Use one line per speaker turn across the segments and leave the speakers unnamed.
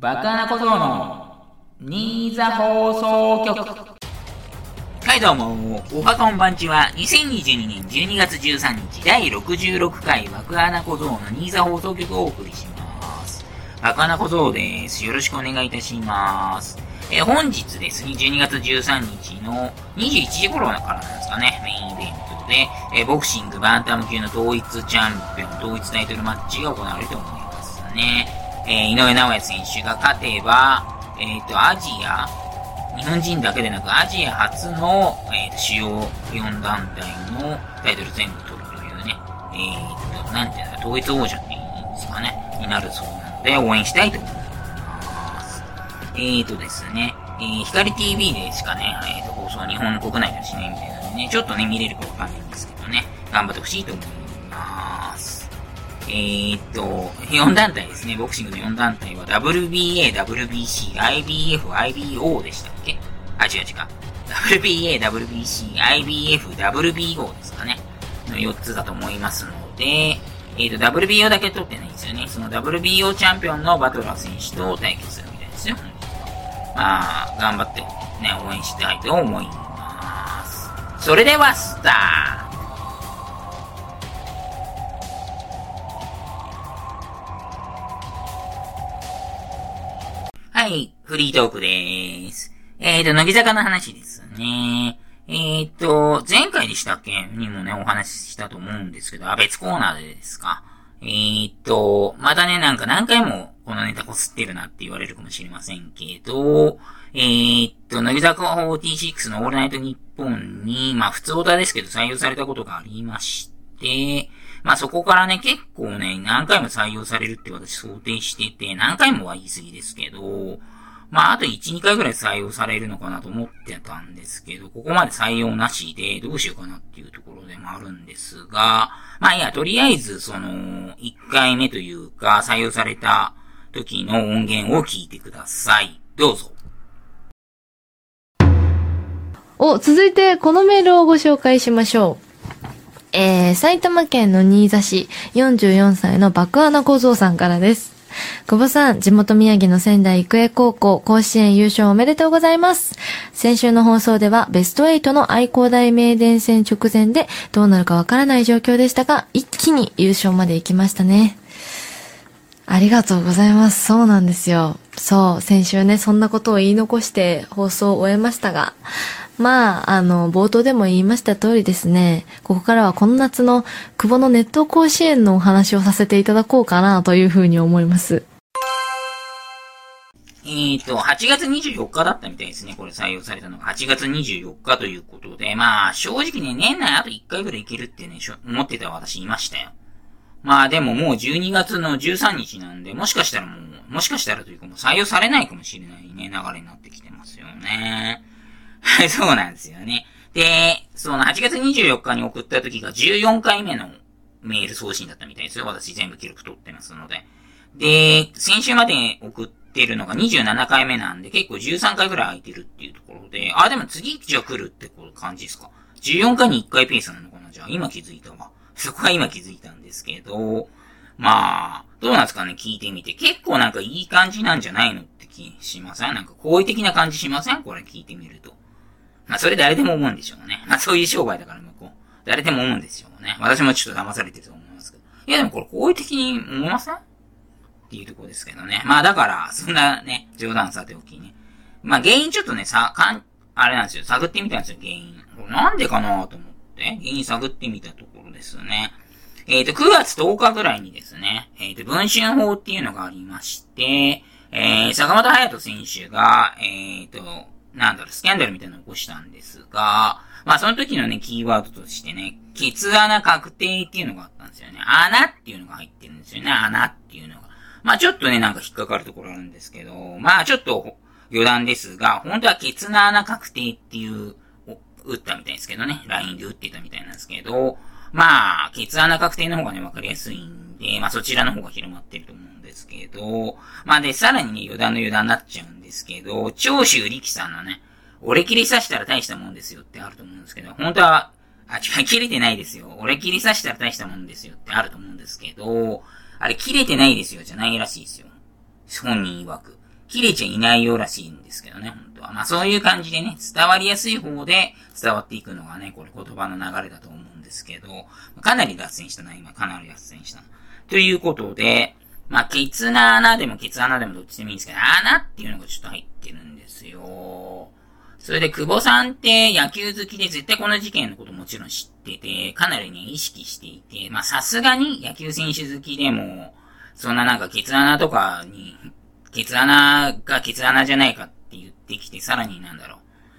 バカな小僧の新座放送局はいどうも、おはこんばんちは、2022年12月13日第66回爆穴小僧の新座放送局をお送りします。爆穴小僧です。よろしくお願いいたします。え本日ですね、12月13日の21時頃からなんですかね、メインイベントで、えボクシングバンタム級の統一チャンピオン、統一タイトルマッチが行われると思いますね。えー、井上尚弥選手が勝てば、えっ、ー、と、アジア、日本人だけでなくアジア初の、えー、主要4団体のタイトル全部取るというね、えっ、と、なんていうの、統一王者っていうんですかね、になるそうなので、応援したいと思います。えっ、とですね、えー、光 TV でしかね、えっ、と、放送日本国内ではしないみたいなのでね、ちょっとね、見れるかわかんないんですけどね、頑張ってほしいと思います。えー、っと、4団体ですね。ボクシングの4団体は WBA、WBC、IBF、IBO でしたっけ？あ、違う違う。WBA、WBC、IBF、WBO ですかね。の4つだと思いますので、えー、と、WBO だけ取ってないんですよね。その WBO チャンピオンのバトラー選手と対決するみたいですよ。まあ、頑張ってね、応援したいと思います。それでは、スターはい、フリートークでーす。えーと、乃木坂の話ですね。えーと、前回でしたっけ？にもね、お話ししたと思うんですけど、あ、別コーナーでですか？えーと、またね、なんか何回もこのネタこすってるなって言われるかもしれませんけど、えーと、乃木坂46のオールナイトニッポンに、まあ普通オタですけど採用されたことがありまして、まあそこからね、結構ね、何回も採用されるって私想定してて、何回もは言い過ぎですけど、まああと1、2回ぐらい採用されるのかなと思ってたんですけど、ここまで採用なしでどうしようかなっていうところでもあるんですが、まあいや、とりあえずその、1回目というか、採用された時の音源を聞いてください。どうぞ。
お、続いてこのメールをご紹介しましょう。えー、埼玉県の新座市44歳の爆穴小僧さんからです。久保さん、地元宮城の仙台育英高校甲子園優勝おめでとうございます。先週の放送ではベスト8の愛工大名電戦直前でどうなるかわからない状況でしたが、一気に優勝まで行きましたね。ありがとうございます。そうなんですよ。そう、先週ね、そんなことを言い残して放送を終えましたが、まあ、あの、冒頭でも言いました通りですね、ここからはこの夏の久保のネット甲子園のお話をさせていただこうかなというふうに思います。
えっ、と、8月24日だったみたいですね。これ採用されたのが8月24日ということで、まあ、正直ね、年内あと1回ぐらいいけるってね、思ってた私いましたよ。まあでももう12月の13日なんで、もしかしたらもう、もしかしたらというかもう採用されないかもしれないね、流れになってきてますよね。はい、そうなんですよね。で、その8月24日に送った時が14回目のメール送信だったみたいですよ。私全部記録取ってますので。で、先週まで送ってるのが27回目なんで、結構13回ぐらい空いてるっていうところで、あ、でも次じゃ来るってこう感じですか？14回に1回ペースなのかな？じゃあ、今気づいたわ。そこは今気づいたんですけど、まあ、どうなんですかね？聞いてみて。結構なんかいい感じなんじゃないのって気しません？なんか好意的な感じしません？これ聞いてみると。まあ、それ誰でも思うんでしょうね。まあ、そういう商売だから向こう。誰でも思うんですよね。私もちょっと騙されてると思いますけど。いや、でもこれ好意的に思いませんっていうとこですけどね。まあ、だから、そんなね、冗談さておきね。まあ、原因ちょっとね、さ、かん、あれなんですよ。探ってみたんですよ、原因。これなんでかなと思って、原因探ってみたところですね。えっ、ー、と、9月10日ぐらいにですね、えっ、ー、と、文春法っていうのがありまして、えー、坂本隼人選手が、えっ、ー、と、なんだろう、スキャンダルみたいなのを起こしたんですが、まあその時のね、キーワードとしてね、ケツ穴確定っていうのがあったんですよね。穴っていうのが入ってるんですよね。穴っていうのが。まあちょっとね、なんか引っかかるところあるんですけど、まあちょっと余談ですが、本当はケツの穴確定っていう、打ったみたいですけどね。LINE で打ってたみたいなんですけど、まあ、ケツ穴確定の方がね、わかりやすいんで、まあそちらの方が広まってると思うんですけど、まあで、さらにね、余談の余談になっちゃうんでですけど、長州力さんのね、俺切り刺したら大したもんですよってあると思うんですけど、本当は、あ、違う、切れてないですよ。俺切り刺したら大したもんですよってあると思うんですけど、あれ切れてないですよじゃないらしいですよ。本人曰く。切れちゃいないようらしいんですけどね、本当は。まあそういう感じでね、伝わりやすい方で伝わっていくのがね、これ言葉の流れだと思うんですけど、かなり脱線したな、今。かなり脱線したな。ということで、まあ、ケツな穴でもケツ穴でもどっちでもいいんですけど、穴っていうのがちょっと入ってるんですよ。それで、久保さんって野球好きで絶対この事件のこともちろん知ってて、かなりね、意識していて、まあ、さすがに野球選手好きでも、そんななんかケツ穴とかに、ケツ穴がケツ穴じゃないかって言ってきて、さらになんだろ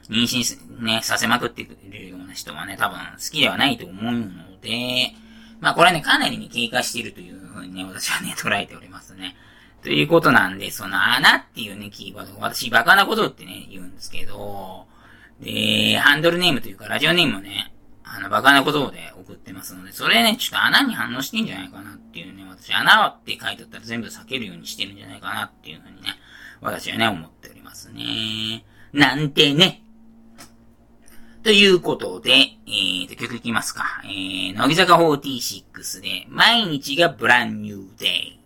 う、妊娠ね、させまくってくれるような人はね、多分好きではないと思うので、まあこれね、かなりに経過しているというふうにね、私はね、捉えておりますね。ということなんで、その穴っていうね、キーワード、私バカなことってね、言うんですけど、で、ハンドルネームというかラジオネームをね、あの、バカなことで送ってますので、それね、ちょっと穴に反応してんじゃないかなっていうね、私、穴って書いてあったら全部避けるようにしてるんじゃないかなっていうふうにね、私はね、思っておりますね。なんてね。ということで、えーと、曲いきますか。えー、乃木坂46で、毎日がブランニューデイ。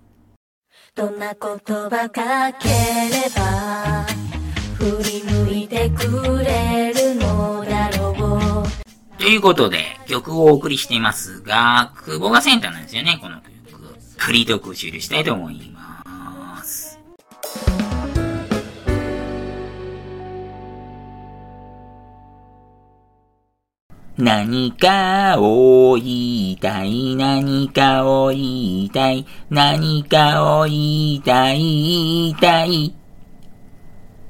どんな言葉かければ振り向いてくれるのだろう
ということで、曲をお送りしていますが、久保がセンターなんですよね、この曲。フリートークを終了したいと思います。何かを言いたい、何かを言いたい、何かを言いたい、言いたい。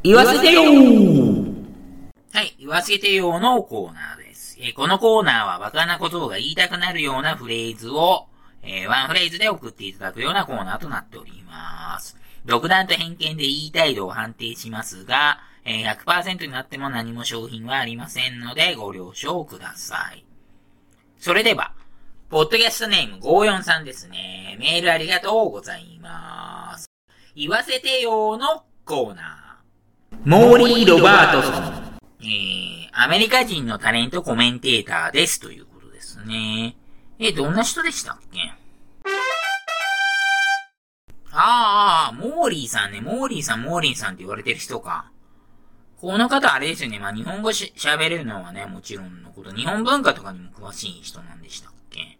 言わせてよはい、言わせてよのコーナーです。えーこのコーナーはバカなことが言いたくなるようなフレーズを、えーワンフレーズで送っていただくようなコーナーとなっております。独断と偏見で言いたい度を判定しますが、え100%になっても何も商品はありませんのでご了承ください。それでは、ポッドキャストネーム543ですね。メールありがとうございます。言わせてよのコーナー。モーリー・ロバートソン。えー、アメリカ人のタレントコメンテーターですということですね。え、どんな人でしたっけ？ああ、モーリーさんね、モーリーさん、モーリーさんって言われてる人か。この方あれですよね、まあ日本語し喋れるのはね、もちろんのこと、日本文化とかにも詳しい人なんでしたっけ？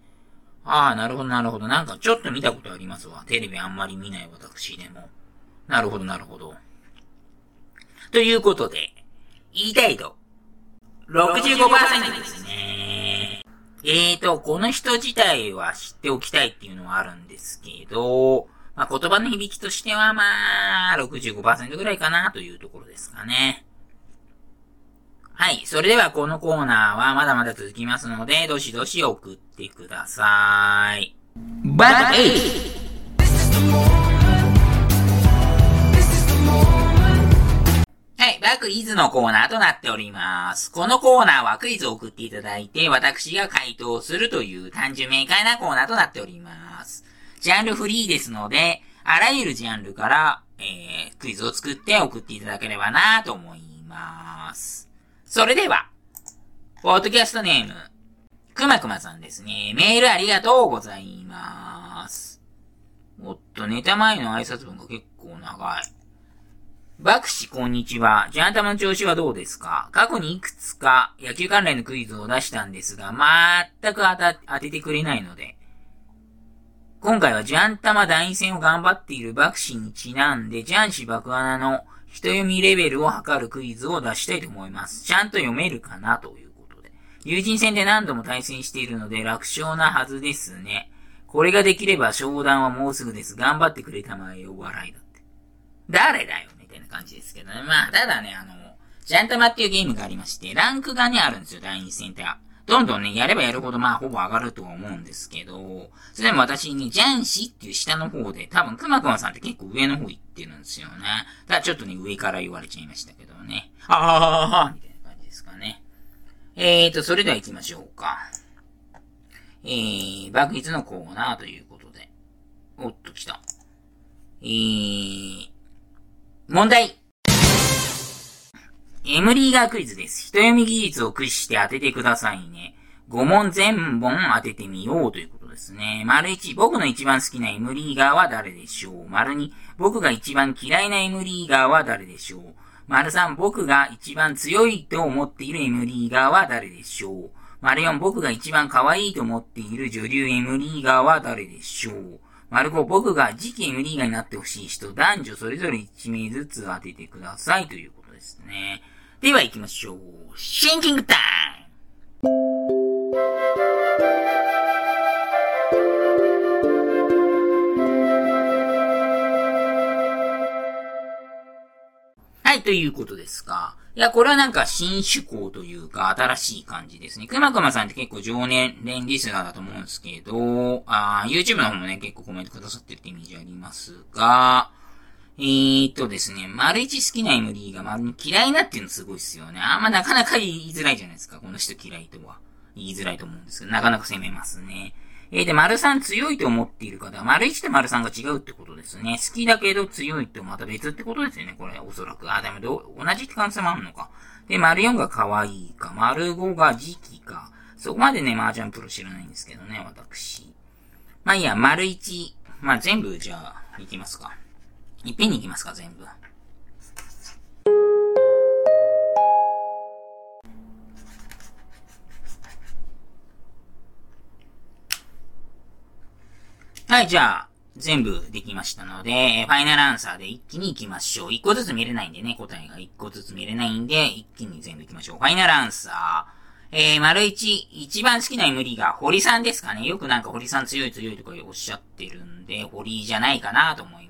ああ、なるほど、なるほど。なんかちょっと見たことありますわ。テレビあんまり見ない私でも。なるほど、なるほど。ということで、言いたいと、65%ですね。えーと、この人自体は知っておきたいっていうのはあるんですけど、まあ、言葉の響きとしてはまあ、65%ぐらいかなというところですかね。はい。それではこのコーナーはまだまだ続きますので、どしどし送ってください。バック8はい、バクイズのコーナーとなっております。このコーナーはクイズを送っていただいて、私が回答するという単純明快なコーナーとなっております。ジャンルフリーですので、あらゆるジャンルから、えー、クイズを作って送っていただければなと思います。それでは、ポッドキャストネーム、くまくまさんですね。メールありがとうございます。おっと、ネタ前の挨拶文が結構長い。バクシこんにちは。ジャンタマの調子はどうですか？過去にいくつか野球関連のクイズを出したんですが、全く当た当ててくれないので、今回はジャンタマ団員戦を頑張っているバクシにちなんで、ジャンシ爆穴の人読みレベルを測るクイズを出したいと思います。ちゃんと読めるかなということで。友人戦で何度も対戦しているので楽勝なはずですね。これができれば商談はもうすぐです。頑張ってくれたまえお笑いだって。誰だよみたいな感じですけどね。まあ、ただね、あの、ジャンタマっていうゲームがありまして、ランクがね、あるんですよ、第二戦って。どんどんね、やればやるほど、まあ、ほぼ上がるとは思うんですけど、それでも私に、ジャンシーっていう下の方で、多分、くまくまさんって結構上の方行ってるんですよね。ただちょっとね、上から言われちゃいましたけどね。あーみたいな感じですかね。えーと、それでは行きましょうか。えー、爆筆のコーナーということで。おっと、来た。えー、問題。エムリーガークイズです。人読み技術を駆使して当ててくださいね。5問全問当ててみようということですね。丸1、僕の一番好きな M リーガーは誰でしょう？丸2、僕が一番嫌いな M リーガーは誰でしょう？丸3、僕が一番強いと思っている M リーガーは誰でしょう？丸4、僕が一番可愛いと思っている女流 M リーガーは誰でしょう？丸5、僕が次期 M リーガーになってほしい人、男女それぞれ1名ずつ当ててくださいということですね。では行きましょう。シンキングタイムはい、ということですが。いや、これはなんか新趣向というか、新しい感じですね。くまくまさんって結構常年連リスナーだと思うんですけど、あー YouTube の方もね、結構コメントくださってるってイメージありますが、えーっとですね、丸一好きな MD が丸に嫌いなっていうのすごいっすよね。あんまなかなか言いづらいじゃないですか。この人嫌いとは。言いづらいと思うんですけど、なかなか攻めますね。えー、で、丸三強いと思っている方は、丸一と丸三が違うってことですね。好きだけど強いとまた別ってことですよね、これ、おそらく。あ、でもど、同じって可能性もあるのか。で、丸四が可愛いか、丸五が時期か。そこまでね、麻雀プロ知らないんですけどね、私。まあいいや、丸一。まあ全部、じゃあ、いきますか。いっぺんにいきますか、全部。はい、じゃあ、全部できましたので、ファイナルアンサーで一気に行きましょう。一個ずつ見れないんでね、答えが一個ずつ見れないんで、一気に全部行きましょう。ファイナルアンサー。えー、丸一、一番好きな MD が堀さんですかね。よくなんか堀さん強い強いとかおっしゃってるんで、堀じゃないかなと思います。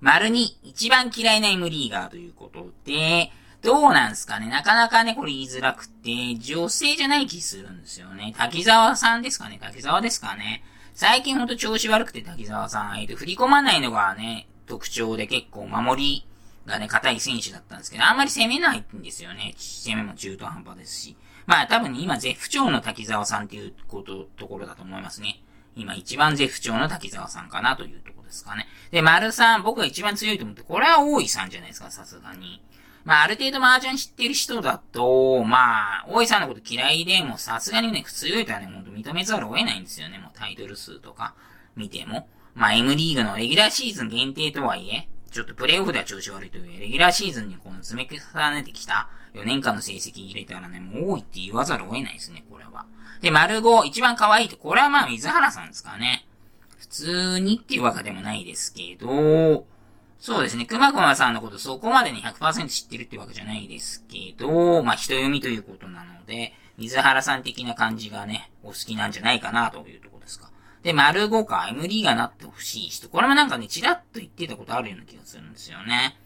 丸二、一番嫌いな MD がということで、どうなんすかね？なかなかね、これ言いづらくて、女性じゃない気するんですよね。滝沢さんですかね？滝沢ですかね？最近ほんと調子悪くて滝沢さん、えっと、振り込まないのがね、特徴で結構守りがね、硬い選手だったんですけど、あんまり攻めないんですよね。攻めも中途半端ですし。まあ多分、今絶不調の滝沢さんっていうこと、ところだと思いますね。今一番絶不調の滝沢さんかなというとこですかね。で、丸さん、僕が一番強いと思って、これは大井さんじゃないですか、さすがに。まあ、ある程度麻雀知ってる人だと、まあ、大井さんのこと嫌いでも、さすがにね、強いとはね、ほんと認めざるを得ないんですよね。もうタイトル数とか見ても。まあ、M リーグのレギュラーシーズン限定とはいえ、ちょっとプレイオフでは調子悪いという、レギュラーシーズンにこの詰め重ねてきた4年間の成績入れたらね、もう多いって言わざるを得ないですね、これは。で、丸5、一番可愛いと、これはまあ、水原さんですかね。普通にっていうわけでもないですけど、そうですね。熊熊さんのことそこまでに100%知ってるってわけじゃないですけど、まあ、人読みということなので、水原さん的な感じがね、お好きなんじゃないかなというところですか。で、丸5か MD がなってほしい人。これもなんかね、ちらっと言ってたことあるような気がするんですよね。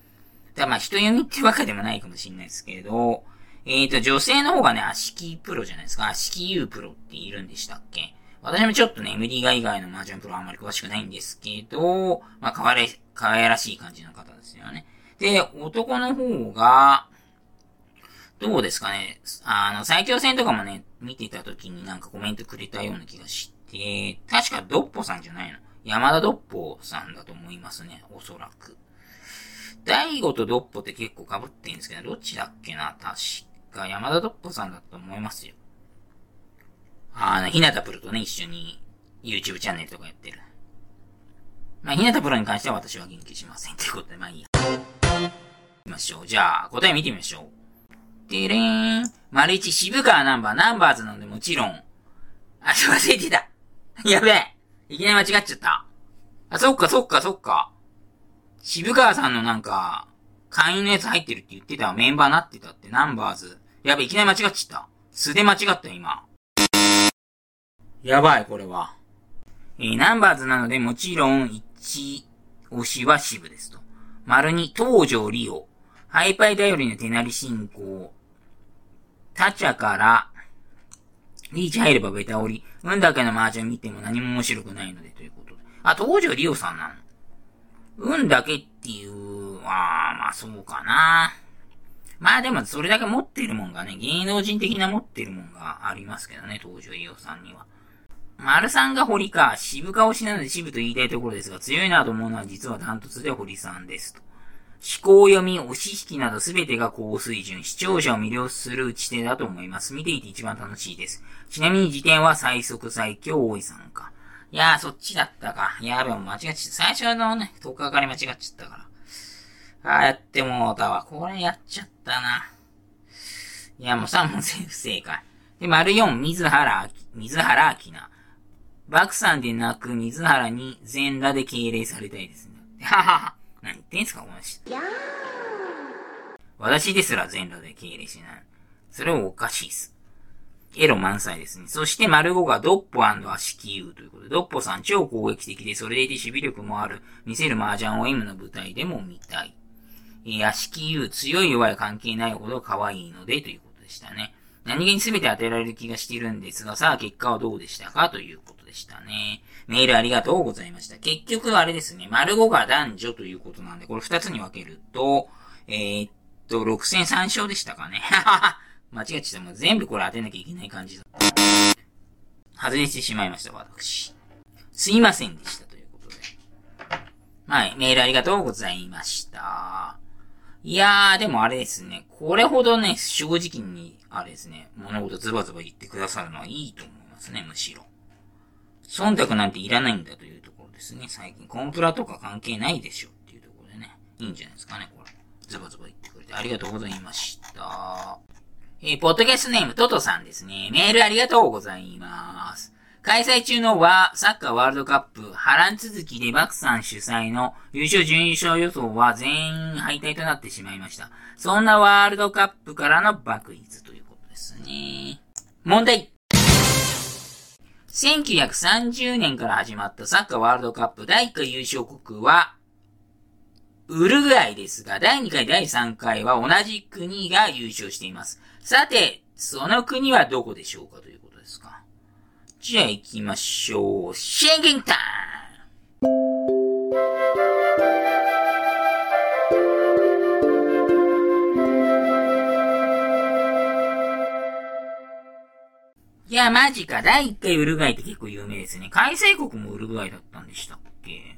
だまあ、人読みってわけでもないかもしれないですけど、えっ、ー、と、女性の方がね、足利プロじゃないですか。足利優プロっているんでしたっけ私もちょっとね、MD が以外の麻雀プロあんまり詳しくないんですけど、まあ、可愛らし、可愛らしい感じの方ですよね。で、男の方が、どうですかね。あの、最強戦とかもね、見てた時になんかコメントくれたような気がして、確かドッポさんじゃないの。山田ドッポさんだと思いますね、おそらく。大悟とドッポって結構被ってんですけど、どっちだっけな？確か山田ドッポさんだと思いますよ。あの、ひなたプロとね、一緒に YouTube チャンネルとかやってる。まあ、ひなたプロに関しては私は言及しません。ということで、まあいいや。行きましょう。じゃあ、答え見てみましょう。てれーん。丸一、渋川ナンバー、ナンバーズなのでもちろん。あ、忘れてた。やべえ。いきなり間違っちゃった。あ、そっかそっかそっか。渋川さんのなんか、会員のやつ入ってるって言ってたメンバーなってたって、ナンバーズ。やべ、いきなり間違っちゃった。素で間違ったよ、今。やばい、これは。えー、ナンバーズなので、もちろん、1、推しは渋ですと。丸に、東条リオ。ハイパイ頼りの手なり進行。タチャから、リーチ入ればベタ折り。運だけの麻雀見ても何も面白くないので、ということで。あ、東条リオさんなの？運だけっていう、あ、まあそうかな。まあでも、それだけ持ってるもんがね、芸能人的な持ってるもんがありますけどね、東条リオさんには。丸さんが堀か、渋か推しなので渋と言いたいところですが、強いなと思うのは実はダントツで堀さんですと。思考読み、押し引きなど全てが高水準、視聴者を魅了する打ち手だと思います。見ていて一番楽しいです。ちなみに時点は最速最強大井さんか。いやー、そっちだったか。やべ間違っちゃった。最初のね、10日かかり間違っちゃったから。ああ、やってもうたわ。これやっちゃったな。いや、もう3問全不正解。で、丸4、水原、水原明な。爆散でなく水原に全裸で敬礼されたいですね。ははは。何言ってんすか、この人。私ですら全裸で敬礼しない。それはおかしいっす。エロ満載ですね。そして丸5がドッポアシキユーということで、ドッポさん超攻撃的で、それでいて守備力もある、見せる麻雀を M の舞台でも見たい。えー、アシキユー強い弱い関係ないほど可愛いので、ということでしたね。何気に全て当てられる気がしているんですが、さあ結果はどうでしたかということでしたね。メールありがとうございました。結局あれですね、丸5が男女ということなんで、これ2つに分けると、えー、っと、6戦3勝でしたかね。ははは間違っちゃった。もう全部これ当てなきゃいけない感じだ。外れてしまいました、私。すいませんでした、ということで。はい、メールありがとうございました。いやー、でもあれですね。これほどね、正直に、あれですね、物事ズバズバ言ってくださるのはいいと思いますね、むしろ。忖度なんていらないんだというところですね。最近コンプラとか関係ないでしょっていうところでね。いいんじゃないですかね、これ。ズバズバ言ってくれてありがとうございました。えー、ポッドキャストネームトトさんですね。メールありがとうございます。開催中のワサッカーワールドカップ、波乱続きでバクさん主催の優勝準優勝予想は全員敗退となってしまいました。そんなワールドカップからのバクイズということですね。問題1930年から始まったサッカーワールドカップ第1回優勝国は、ウルグアイですが、第2回、第3回は同じ国が優勝しています。さて、その国はどこでしょうかということですか。じゃあ行きましょう。シンゲングタイムいや、マジか。第1回ウルグアイって結構有名ですね。開催国もウルグアイだったんでしたっけ？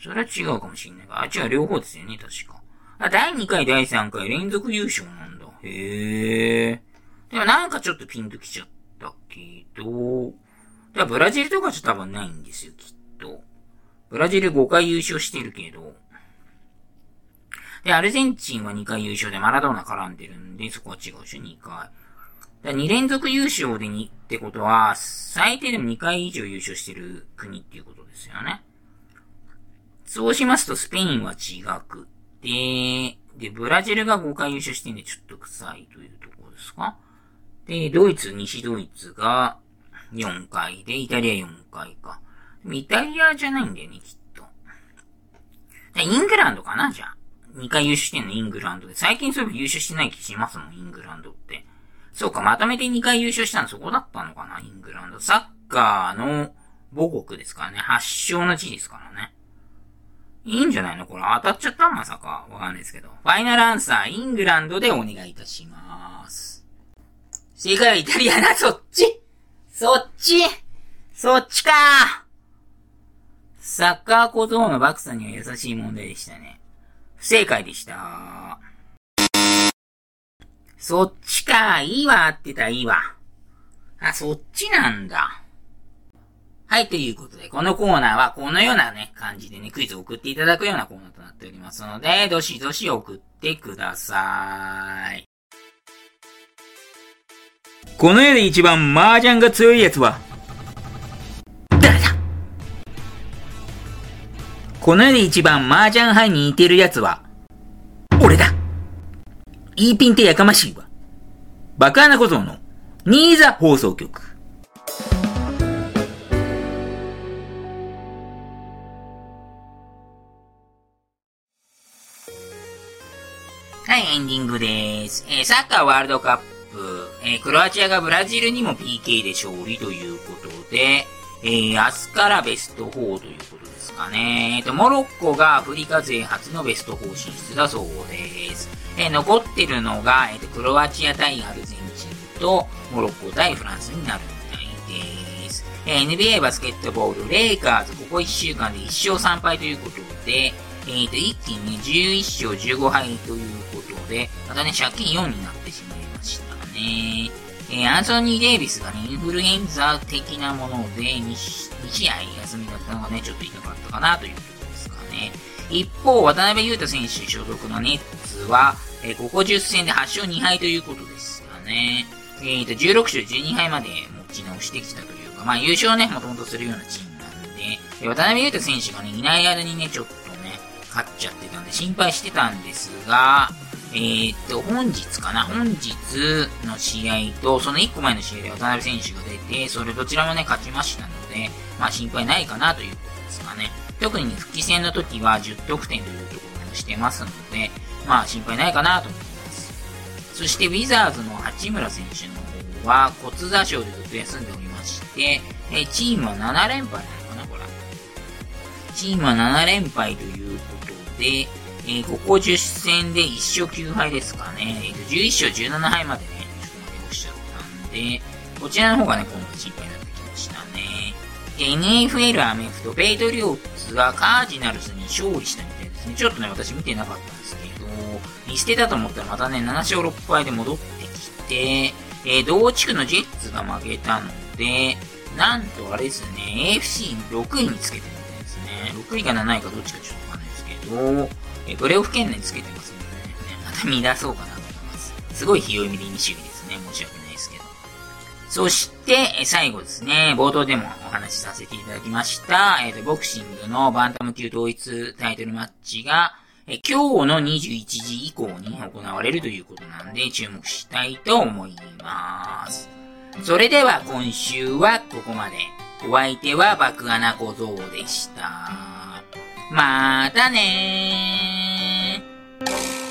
それは違うかもしんないが。あ、違う、両方ですよね、確か。あ、第2回、第3回連続優勝なんだ。へえ。でもなんかちょっとピンときちゃったけど、だブラジルとかじゃ多分ないんですよ、きっと。ブラジル5回優勝してるけど。で、アルゼンチンは2回優勝でマラドーナ絡んでるんで、そこは違うし、2回。だ2連続優勝で2ってことは、最低でも2回以上優勝してる国っていうことですよね。そうしますと、スペインは違くて、で、ブラジルが5回優勝してんでちょっと臭いというところですか？で、ドイツ、西ドイツが4回で、イタリア4回か。イタリアじゃないんだよね、きっと。イングランドかな？じゃあ。2回優勝してんのイングランドで。最近そういえば優勝してない気しますもん、イングランドって。そうか、まとめて2回優勝したのそこだったのかな、イングランド。サッカーの母国ですからね。発祥の地ですからね。いいんじゃないの？これ当たっちゃったまさか。わかんないですけど。ファイナルアンサー、イングランドでお願いいたします。正解はイタリアな、そっちそっちそっちかサッカー小僧のバクさんには優しい問題でしたね。不正解でした。そっちか。いいわってた、いいわ。あ、そっちなんだ。はい、ということで、このコーナーはこのようなね、感じでね、クイズを送っていただくようなコーナーとなっておりますので、どしどし送ってください。この世で一番麻雀が強いやつは、誰だ？この世で一番麻雀杯に似てるやつは、俺だいいピンってやかましいわ。バカな小僧の、ニーザ放送局。はい、エンディングです。えー、サッカーワールドカップ、えー、クロアチアがブラジルにも PK で勝利ということで、えー、明日からベスト4ということですかね。えっ、と、モロッコがアフリカ勢初のベスト4進出だそうです。えー、残ってるのが、えっ、と、クロアチア対アルゼンチンと、モロッコ対フランスになるみたいです。え NBA バスケットボール、レイカーズ、ここ1週間で1勝3敗ということで、えっ、と、一気に11勝15敗ということで、またね、借金4になってしまいましたね。えー、アンソニー・デイビスがね、インフルエンザ的なもので2、2試合休みだったのがね、ちょっと痛かったかなというところですかね。一方、渡辺裕太選手所属のネッツは、えー、ここ10戦で8勝2敗ということですかね。えーと、16勝12敗まで持ち直してきたというか、まあ優勝ね、もともとするようなチームなんでえ、渡辺裕太選手がね、いない間にね、ちょっとね、勝っちゃってたんで心配してたんですが、えー、っと、本日かな？本日の試合と、その1個前の試合で渡辺選手が出て、それどちらもね、勝ちましたので、まあ心配ないかなということですかね。特に復帰戦の時は10得点というところをしてますので、まあ心配ないかなと思います。そしてウィザーズの八村選手の方は骨座症でずっと休んでおりまして、えチームは7連敗なのかなこれ。チームは7連敗ということで、えー、ここ10戦で1勝9敗ですかね。えー、と11勝17敗までね、ちょっと負け越しちゃったんで、こちらの方がね、今度心配になってきましたね。で、NFL アメフト、ペイトリオッツがカージナルスに勝利したみたいですね。ちょっとね、私見てなかったんですけど、見捨てたと思ったらまたね、7勝6敗で戻ってきて、えー、同地区のジェッツが負けたので、なんとあれですね、AFC6 位につけてるみたいですね。6位か7位かどっちかちょっとわかんないですけど、えプレオフ圏内つけてますのでね、また見出そうかなと思います。すごいひよいみで2種類ですね。申し訳ないですけど。そしてえ、最後ですね、冒頭でもお話しさせていただきました、えっ、ー、と、ボクシングのバンタム級統一タイトルマッチが、え今日の21時以降に行われるということなんで、注目したいと思います。それでは今週はここまで。お相手は爆穴小僧でした。またねー。